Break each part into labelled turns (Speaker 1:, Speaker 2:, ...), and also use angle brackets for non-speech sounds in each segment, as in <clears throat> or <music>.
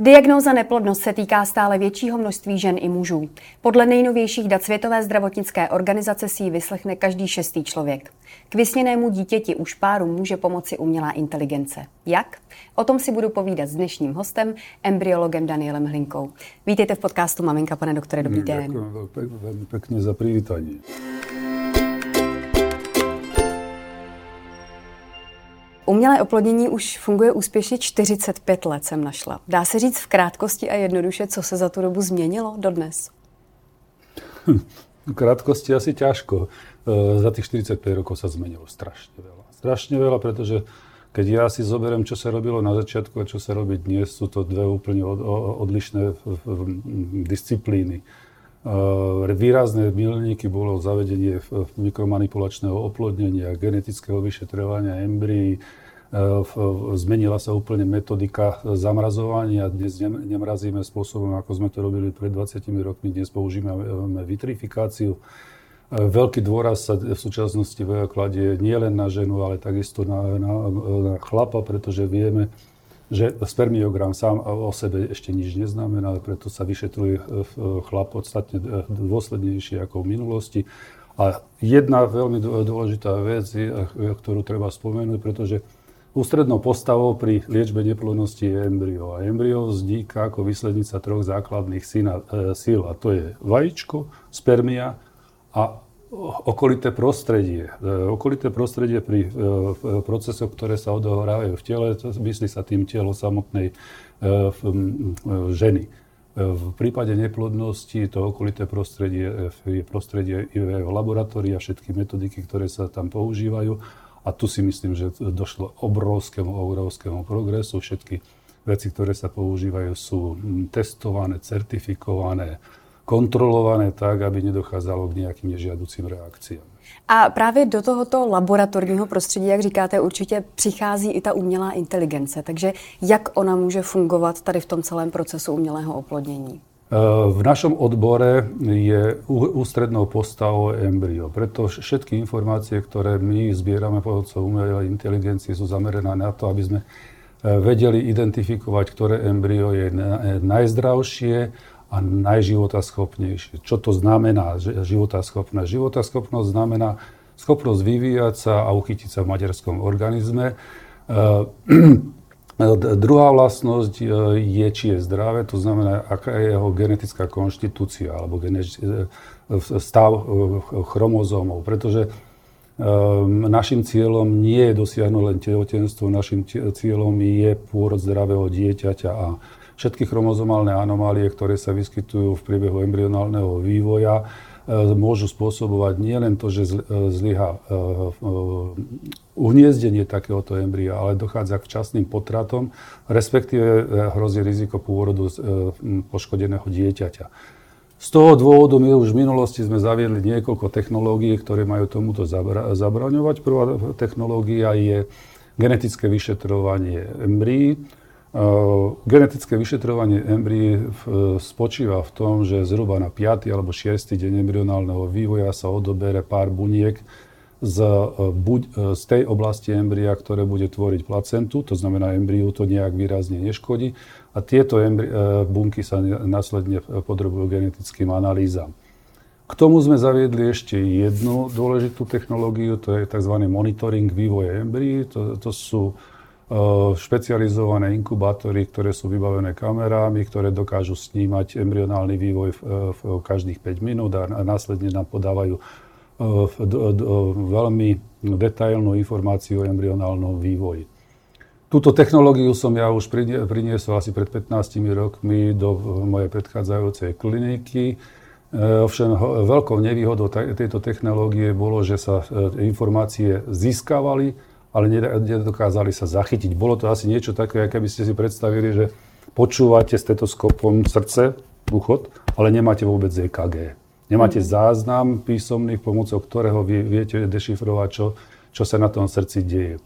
Speaker 1: Diagnóza neplodnost se týká stále většího množství žen i mužů. Podle nejnovějších dat Světové zdravotnické organizace si ji vyslechne každý šestý člověk. K vysněnému dítěti už páru může pomoci umělá inteligence. Jak? O tom si budu povídat s dnešním hostem, embryologem Danielem Hlinkou. Vítejte v podcastu Maminka, pane doktore, dobrý den.
Speaker 2: Děkuji velmi pěkně za přivítání.
Speaker 1: Umělé oplodnění už funguje úspěšně 45 let, jsem našla. Dá se říct v krátkosti a jednoduše, co se za tu dobu změnilo dodnes?
Speaker 2: V krátkosti asi ťažko. E, za tých 45 rokov sa zmenilo strašne veľa. Strašne veľa, pretože keď ja si zoberiem, čo sa robilo na začiatku a čo sa robí dnes, sú to dve úplne odlišné disciplíny. E, výrazné milníky bolo zavedenie mikromanipulačného oplodnenia, genetického vyšetrovania embryí, e, zmenila sa úplne metodika zamrazovania. Dnes nemrazíme spôsobom, ako sme to robili pred 20 rokmi. Dnes používame vitrifikáciu. E, veľký dôraz sa v súčasnosti kladie nielen na ženu, ale takisto na, na, na chlapa, pretože vieme, že spermiogram sám o sebe ešte nič neznamená, preto sa vyšetruje e, e, chlap podstatne e, dôslednejšie ako v minulosti. A jedna veľmi dôležitá vec, ktorú treba spomenúť, pretože ústrednou postavou pri liečbe neplodnosti je embryo. A embryo vzniká ako výslednica troch základných síl. A to je vajíčko, spermia a okolité prostredie. E, okolité prostredie pri e, procesoch, ktoré sa odohrávajú v tele, myslí sa tým telo samotnej e, ženy. V prípade neplodnosti to okolité prostredie je prostredie laboratórii a všetky metodiky, ktoré sa tam používajú. A tu si myslím, že došlo obrovskému, obrovskému progresu. Všetky veci, ktoré sa používajú, sú testované, certifikované, kontrolované tak, aby nedochádzalo k nejakým nežiaducím reakciám.
Speaker 1: A právě do tohoto laboratorního prostředí, jak říkáte, určitě přichází i ta umělá inteligence. Takže jak ona může fungovat tady v tom celém procesu umělého oplodnění?
Speaker 2: E, v našom odbore je ústrednou postavou embryo. Preto všetky informácie, ktoré my zbierame pomocou umelej inteligencie, sú zamerané na to, aby sme e, vedeli identifikovať, ktoré embryo je najzdravšie a najživotaschopnejšie. Čo to znamená životaschopnosť? Životaschopnosť znamená schopnosť vyvíjať sa a uchytiť sa v materskom organizme. <clears throat> E, druhá vlastnosť e, je, či je zdravé, to znamená, aká je jeho genetická konštitúcia alebo e, stav chromozómov. Pretože našim cieľom nie je dosiahnuť len tehotenstvo, našim cieľom je pôrod zdravého dieťaťa a všetky chromozomálne anomálie, ktoré sa vyskytujú v priebehu embryonálneho vývoja, e, môžu spôsobovať nielen to, že e, zlyha e, uhniezdenie takéhoto embria, ale dochádza k včasným potratom, respektíve hrozí riziko pôrodu poškodeného dieťaťa. Z toho dôvodu my už v minulosti sme zaviedli niekoľko technológií, ktoré majú tomuto zabraňovať. Prvá technológia je genetické vyšetrovanie embryí. Genetické vyšetrovanie embryí spočíva v tom, že zhruba na 5. alebo 6. deň embryonálneho vývoja sa odobere pár buniek z, e, buď, z tej oblasti embria, ktoré bude tvoriť placentu, to znamená, embryu to nejak výrazne neškodí a tieto embry, bunky sa následne podrobujú genetickým analýzam. K tomu sme zaviedli ešte jednu dôležitú technológiu, to je tzv. monitoring vývoja embryí. To, to sú špecializované inkubátory, ktoré sú vybavené kamerami, ktoré dokážu snímať embryonálny vývoj v, v každých 5 minút a následne nám podávajú veľmi detailnú informáciu o embryonálnom vývoji. Túto technológiu som ja už priniesol asi pred 15 rokmi do mojej predchádzajúcej kliniky. E, ovšem veľkou nevýhodou tejto technológie bolo, že sa e, informácie získavali ale nedokázali sa zachytiť. Bolo to asi niečo také, ako by ste si predstavili, že počúvate stetoskopom srdce, úchod, ale nemáte vôbec EKG. Nemáte záznam písomný, pomocou ktorého vie, viete dešifrovať, čo, čo sa na tom srdci deje.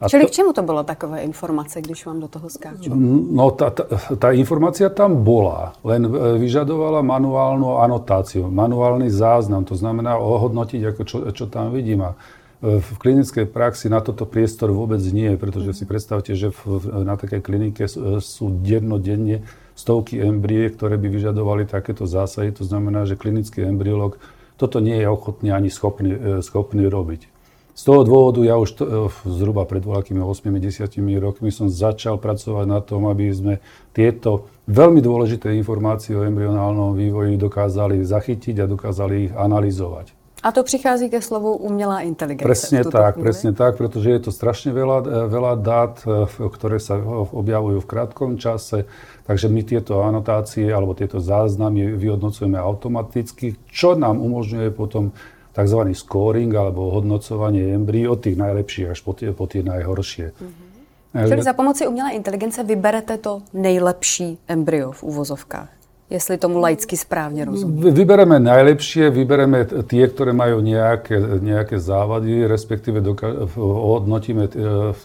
Speaker 1: A Čili to, k čemu to bolo takové informácie, když vám do toho skáču?
Speaker 2: No, tá, tá, tá informácia tam bola, len e, vyžadovala manuálnu anotáciu, manuálny záznam, to znamená ohodnotiť, ako čo, čo tam vidím. A v klinickej praxi na toto priestor vôbec nie, pretože si predstavte, že v, na takej klinike sú dennodenne stovky embrie, ktoré by vyžadovali takéto zásahy. To znamená, že klinický embryolog toto nie je ochotný ani schopný, e, schopný robiť. Z toho dôvodu ja už to, e, zhruba pred voľakými 8-10 rokmi som začal pracovať na tom, aby sme tieto veľmi dôležité informácie o embryonálnom vývoji dokázali zachytiť a dokázali ich analyzovať.
Speaker 1: A to přichází ke slovu umělá inteligence.
Speaker 2: Presne tak, chvíli. presne tak, pretože je to strašne veľa, e, veľa dát, ktoré sa objavujú v krátkom čase, takže my tieto anotácie alebo tieto záznamy vyhodnocujeme automaticky, čo nám umožňuje potom tzv. scoring alebo hodnocovanie embryí od tých najlepších až po tie, po tie najhoršie.
Speaker 1: Mm-hmm. Čili za pomoci umělé inteligence vyberete to nejlepší embryo v úvozovkách? Jestli tomu laicky správne rozumiem.
Speaker 2: Vybereme najlepšie, vybereme tie, ktoré majú nejaké, nejaké závady, respektíve doka- hodnotíme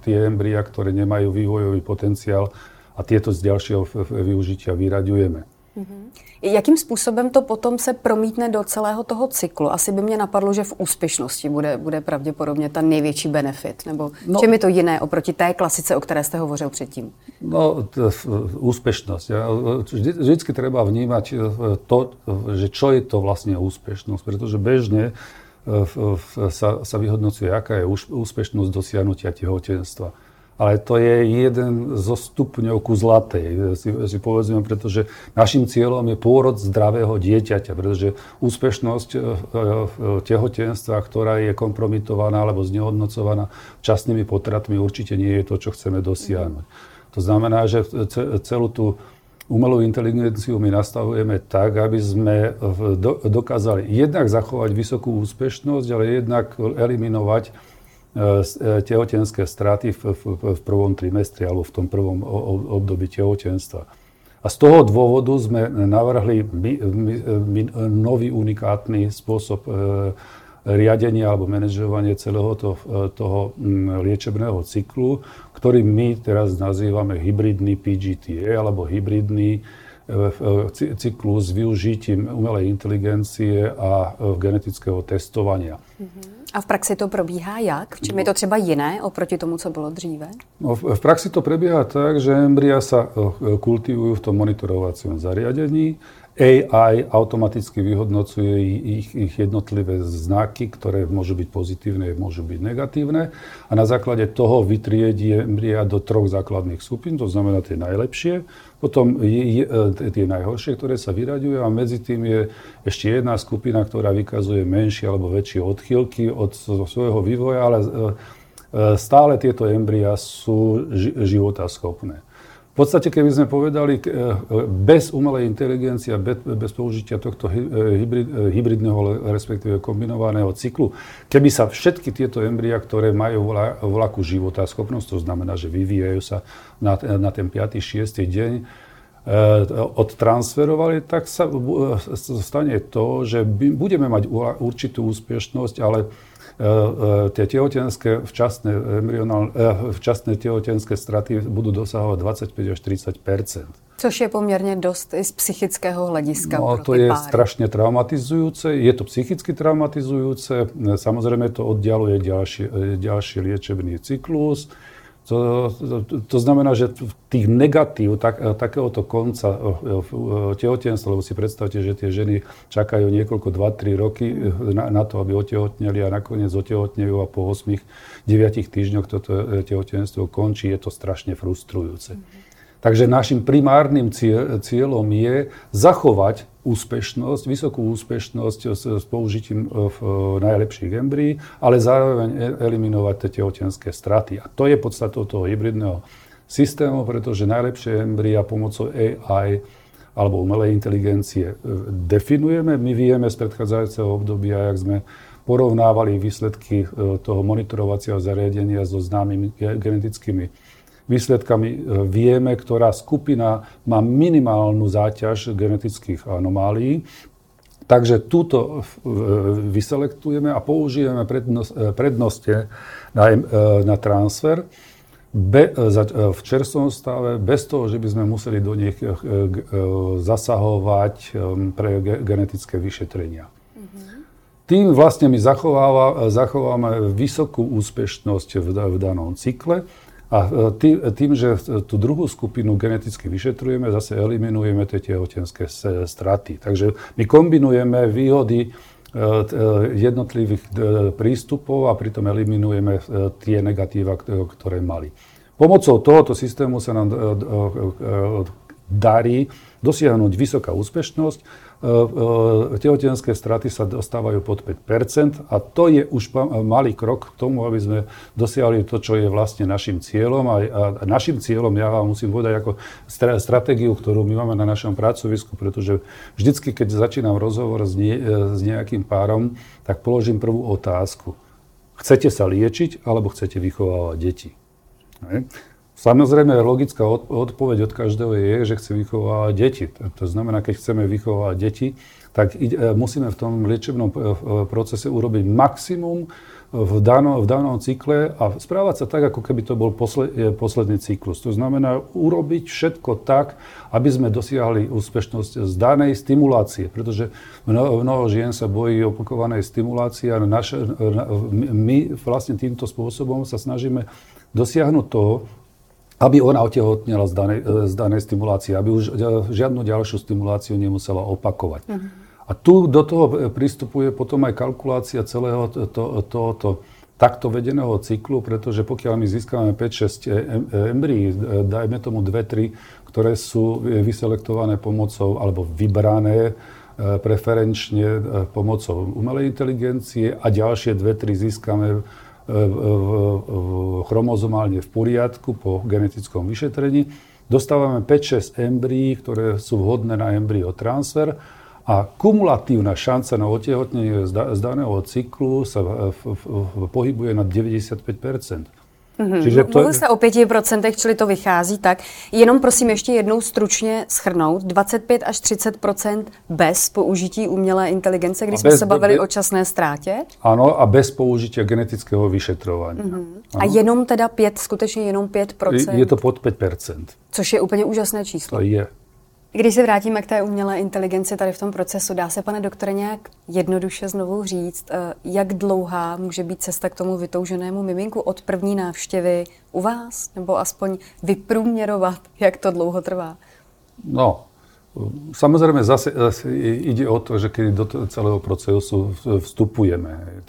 Speaker 2: tie embria, ktoré nemajú vývojový potenciál a tieto z ďalšieho využitia vyraďujeme.
Speaker 1: Mm-hmm. Jakým způsobem to potom se promítne do celého toho cyklu? Asi by mě napadlo, že v úspěšnosti bude, bude pravděpodobně ten největší benefit. Nebo no, čem je to jiné oproti té klasice, o které jste hovořil předtím?
Speaker 2: No, t- úspešnosť. Vždy, vždycky treba vnímať e, to, že čo je to vlastne úspešnosť. Pretože bežne e, sa, sa vyhodnocuje, aká je úspešnosť dosiahnutia tehotenstva ale to je jeden zo stupňov ku zlatej, si, si povedzme, pretože našim cieľom je pôrod zdravého dieťaťa, pretože úspešnosť e, e, tehotenstva, ktorá je kompromitovaná alebo znehodnocovaná časnými potratmi, určite nie je to, čo chceme dosiahnuť. To znamená, že celú tú umelú inteligenciu my nastavujeme tak, aby sme dokázali jednak zachovať vysokú úspešnosť, ale jednak eliminovať E, tehotenské straty v, v, v prvom trimestri alebo v tom prvom období tehotenstva. A z toho dôvodu sme navrhli my, my, my, nový unikátny spôsob e, riadenia alebo manažovania celého to, e, toho liečebného cyklu, ktorý my teraz nazývame hybridný PGTA alebo hybridný e, cyklus s využitím umelej inteligencie a genetického testovania. Mm-hmm.
Speaker 1: A v praxi to probíhá jak? V čem je to třeba jiné oproti tomu, co bylo dříve?
Speaker 2: No, v praxi to prebieha tak, že embria sa eh, kultivujú v tom monitorovacom zariadení. AI automaticky vyhodnocuje ich, ich jednotlivé znaky, ktoré môžu byť pozitívne, môžu byť negatívne. A na základe toho vytriedí embria do troch základných skupín, to znamená tie najlepšie, potom je, je, e, tie najhoršie, ktoré sa vyraďujú a medzi tým je ešte jedna skupina, ktorá vykazuje menšie alebo väčšie odchylky od svojho vývoja, ale e, e, stále tieto embria sú životaschopné. V podstate, keby sme povedali, bez umelej inteligencie bez, bez použitia tohto hybrid, hybridného, respektíve kombinovaného cyklu, keby sa všetky tieto embria, ktoré majú voľakú života schopnosť, to znamená, že vyvíjajú sa na, na ten 5. 6. deň, odtransferovali, tak sa stane to, že budeme mať určitú úspešnosť, ale E, e, tie tehotenské včasné, embryonál, e, včasné tehotenské straty budú dosahovať 25 až 30%
Speaker 1: Což je poměrně dost i z psychického hlediska.
Speaker 2: No, to je páry. strašne traumatizujúce. Je to psychicky traumatizujúce. Samozrejme to oddialuje ďalší, ďalší liečebný cyklus. To, to, to znamená, že tých negatív tak, takéhoto konca tehotenstva, lebo si predstavte, že tie ženy čakajú niekoľko, 2-3 roky na, na to, aby otehotneli a nakoniec otehotnejú a po 8-9 týždňoch toto tehotenstvo končí, je to strašne frustrujúce. Mm-hmm. Takže našim primárnym cieľom je zachovať úspešnosť, vysokú úspešnosť s, s použitím e, v, najlepších embryí, ale zároveň e, eliminovať tie tehotenské straty. A to je podstatou toho hybridného systému, pretože najlepšie embryá pomocou AI alebo umelej inteligencie e, definujeme. My vieme z predchádzajúceho obdobia, jak sme porovnávali výsledky toho monitorovacieho zariadenia so známymi genetickými výsledkami e, vieme, ktorá skupina má minimálnu záťaž genetických anomálií. Takže túto e, vyselektujeme a použijeme prednosti na, e, na transfer be, v čerstvom stave, bez toho, že by sme museli do nich zasahovať pre genetické vyšetrenia. tým vlastne my zachováme vysokú úspešnosť v, v danom cykle a tým, tým, že tú druhú skupinu geneticky vyšetrujeme, zase eliminujeme tie tehotenské straty. Takže my kombinujeme výhody jednotlivých prístupov a pritom eliminujeme tie negatíva, ktoré mali. Pomocou tohoto systému sa nám darí dosiahnuť vysoká úspešnosť. E, e, tehotenské straty sa dostávajú pod 5% a to je už malý krok k tomu, aby sme dosiahli to, čo je vlastne našim cieľom. A, našim cieľom, ja vám musím povedať ako stratégiu, ktorú my máme na našom pracovisku, pretože vždycky, keď začínam rozhovor s, nie, s nejakým párom, tak položím prvú otázku. Chcete sa liečiť alebo chcete vychovávať deti? Samozrejme, logická odpoveď od každého je, že chce vychovávať deti. To znamená, keď chceme vychovávať deti, tak e, musíme v tom liečebnom e, e, procese urobiť maximum v danom, v danom cykle a správať sa tak, ako keby to bol posled, posledný cyklus. To znamená urobiť všetko tak, aby sme dosiahli úspešnosť z danej stimulácie, pretože mnoho, mnoho žien sa bojí opakovanej stimulácie a naše, my vlastne týmto spôsobom sa snažíme dosiahnuť toho, aby ona otehotnela z danej, z danej stimulácie, aby už žiadnu ďalšiu stimuláciu nemusela opakovať. Uh-huh. A tu do toho pristupuje potom aj kalkulácia celého tohoto to, to, takto vedeného cyklu, pretože pokiaľ my získame 5-6 embryí, dajme tomu 2-3, ktoré sú vyselektované pomocou alebo vybrané e, preferenčne e, pomocou umelej inteligencie a ďalšie 2-3 získame chromozomálne v poriadku po genetickom vyšetrení. Dostávame 5-6 embryí, ktoré sú vhodné na embryotransfer a kumulatívna šanca na otehotnenie z daného cyklu sa pohybuje na 95
Speaker 1: Mm-hmm. Čiže to... Mluvil jste o 5%, čili to vychází tak. Jenom prosím ještě jednou stručně schrnout. 25 až 30% bez použití umělé inteligence, když jsme se bavili be... o časné ztrátě?
Speaker 2: Ano, a bez použití genetického vyšetrování.
Speaker 1: Mm-hmm. A jenom teda 5, skutečně jenom 5%?
Speaker 2: Je to pod 5%.
Speaker 1: Což je úplně úžasné číslo.
Speaker 2: To je.
Speaker 1: Když se vrátíme k té umělé inteligenci tady v tom procesu, dá se, pane doktore, nějak jednoduše znovu říct, eh, jak dlouhá může být cesta k tomu vytouženému miminku od první návštěvy u vás? Nebo aspoň vyprůměrovat, jak to dlouho trvá?
Speaker 2: No, Samozrejme, zase, zase ide o to, že keď do celého procesu vstupujeme,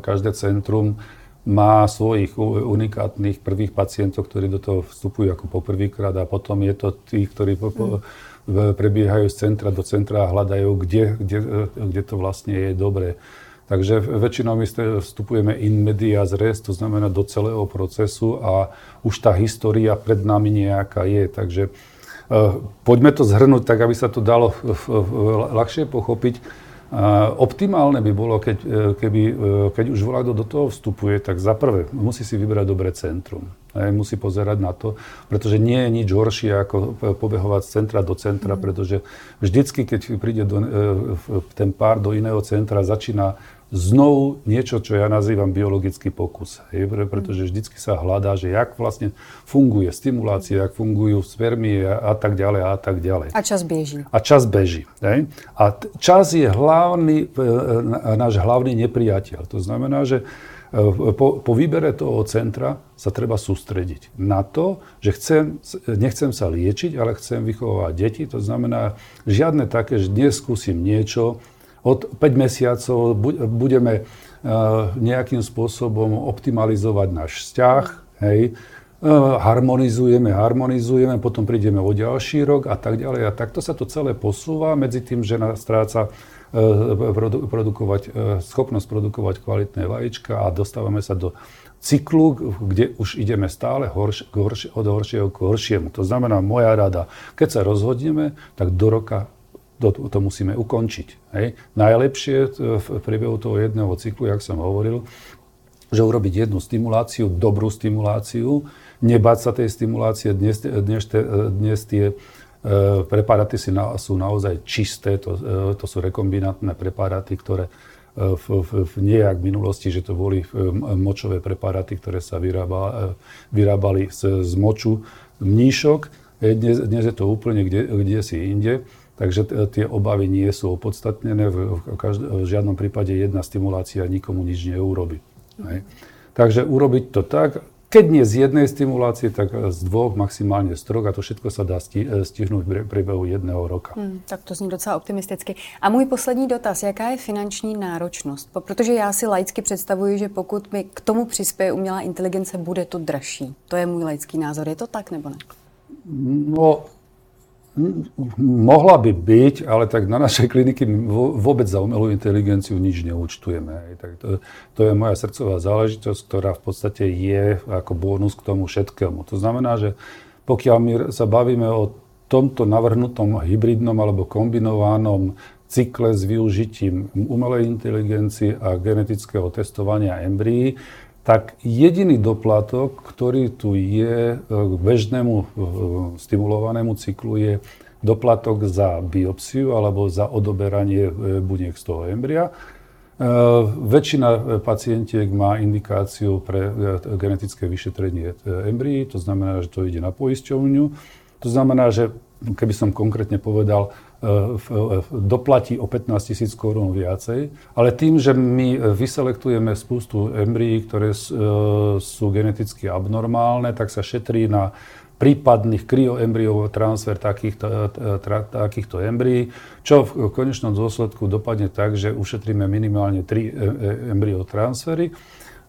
Speaker 2: každé centrum má svojich unikátnych prvých pacientov, ktorí do toho vstupujú ako poprvýkrát a potom je to tých, ktorí po, po, prebiehajú z centra do centra a hľadajú, kde, kde, kde to vlastne je dobré. Takže väčšinou my vstupujeme in medias res, to znamená do celého procesu a už tá história pred nami nejaká je. Takže uh, poďme to zhrnúť tak, aby sa to dalo ľahšie pochopiť. Optimálne by bolo, keď, e, keby, uh, keď už vládo do toho vstupuje, tak za prvé musí si vybrať dobré centrum. Aj, musí pozerať na to, pretože nie je nič horšie ako pobehovať z centra do centra, mm. pretože vždycky, keď príde do, ten pár do iného centra, začína znovu niečo, čo ja nazývam biologický pokus. Hej, pretože vždycky sa hľadá, že jak vlastne funguje stimulácia, jak fungujú spermie a tak ďalej a tak ďalej.
Speaker 1: A čas beží.
Speaker 2: A čas beží. Hej. A čas je hlavný, e, e, náš hlavný nepriateľ. To znamená, že e, po, po výbere toho centra sa treba sústrediť na to, že chcem, nechcem sa liečiť, ale chcem vychovávať deti. To znamená žiadne také, že dnes skúsim niečo, od 5 mesiacov budeme e, nejakým spôsobom optimalizovať náš vzťah, hej, e, harmonizujeme, harmonizujeme, potom prídeme o ďalší rok a tak ďalej. A takto sa to celé posúva medzi tým, že stráca e, produkovať, schopnosť produkovať kvalitné vajíčka a dostávame sa do cyklu, kde už ideme stále horš, horš, od horšieho k horšiemu. To znamená, moja rada, keď sa rozhodneme, tak do roka to, to musíme ukončiť. Hej. Najlepšie v priebehu toho jedného cyklu, jak som hovoril, že urobiť jednu stimuláciu, dobrú stimuláciu, nebáť sa tej stimulácie. Dnes, dnes, dnes tie e, preparáty si na, sú naozaj čisté, to, e, to sú rekombinantné preparáty, ktoré e, v, v, v nejak minulosti, že to boli močové preparáty, ktoré sa vyrába, vyrábali z, z moču mníšok Dnes, dnes je to úplne kde, kde si inde. Takže tie obavy nie sú opodstatnené. V, v, každ- v žiadnom prípade jedna stimulácia nikomu nič neurobi. Hej. Takže urobiť to tak, keď nie z jednej stimulácie, tak z dvoch, maximálne z troch a to všetko sa dá stihnúť v priebehu jedného roka. Hmm,
Speaker 1: tak to zní docela optimisticky. A můj poslední dotaz, jaká je finanční náročnost? Protože já si laicky představuji, že pokud mi k tomu přispěje umělá inteligence, bude to dražší. To je můj laický názor. Je to tak nebo ne?
Speaker 2: No, Mohla by byť, ale tak na našej <laughs> kliniky vôbec za umelú inteligenciu nič neúčtujeme. Tak to, to je moja srdcová záležitosť, ktorá v podstate je ako bonus k tomu všetkému. To znamená, že pokiaľ my sa bavíme o tomto navrhnutom hybridnom alebo kombinovanom cykle s využitím umelej inteligencie a genetického testovania embryí, tak jediný doplatok, ktorý tu je e, k bežnému e, stimulovanému cyklu, je doplatok za biopsiu alebo za odoberanie e, buniek z toho embria. Väčšina pacientiek má indikáciu pre genetické vyšetrenie embryí, to znamená, že to ide na poisťovňu. To znamená, že keby som konkrétne povedal, doplatí o 15 tisíc korún viacej, ale tým, že my vyselektujeme spustu embryí, ktoré e, sú geneticky abnormálne, tak sa šetrí na prípadných kryoembryov transfer takýchto, e, takýchto embryí, čo v konečnom dôsledku dopadne tak, že ušetríme minimálne 3 e, embryotransfery. E,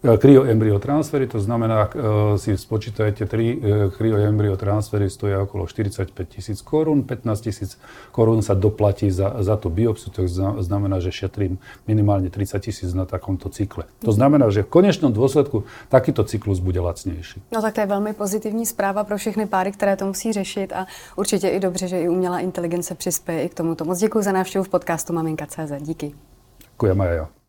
Speaker 2: kryoembryotransfery, to znamená, e, si spočítajte, 3 kryoembryotransfery stoja okolo 45 tisíc korún, 15 tisíc korún sa doplatí za, za tú biopsiu, to znamená, že šetrím minimálne 30 tisíc na takomto cykle. To znamená, že v konečnom dôsledku takýto cyklus bude lacnější.
Speaker 1: No tak to je velmi pozitivní zpráva pro všechny páry, které to musí řešit a určitě i dobře, že i umělá inteligence přispěje i k tomuto. Moc děkuji za návštěvu v podcastu Maminka.cz. Díky.
Speaker 2: Děkuji, Maja.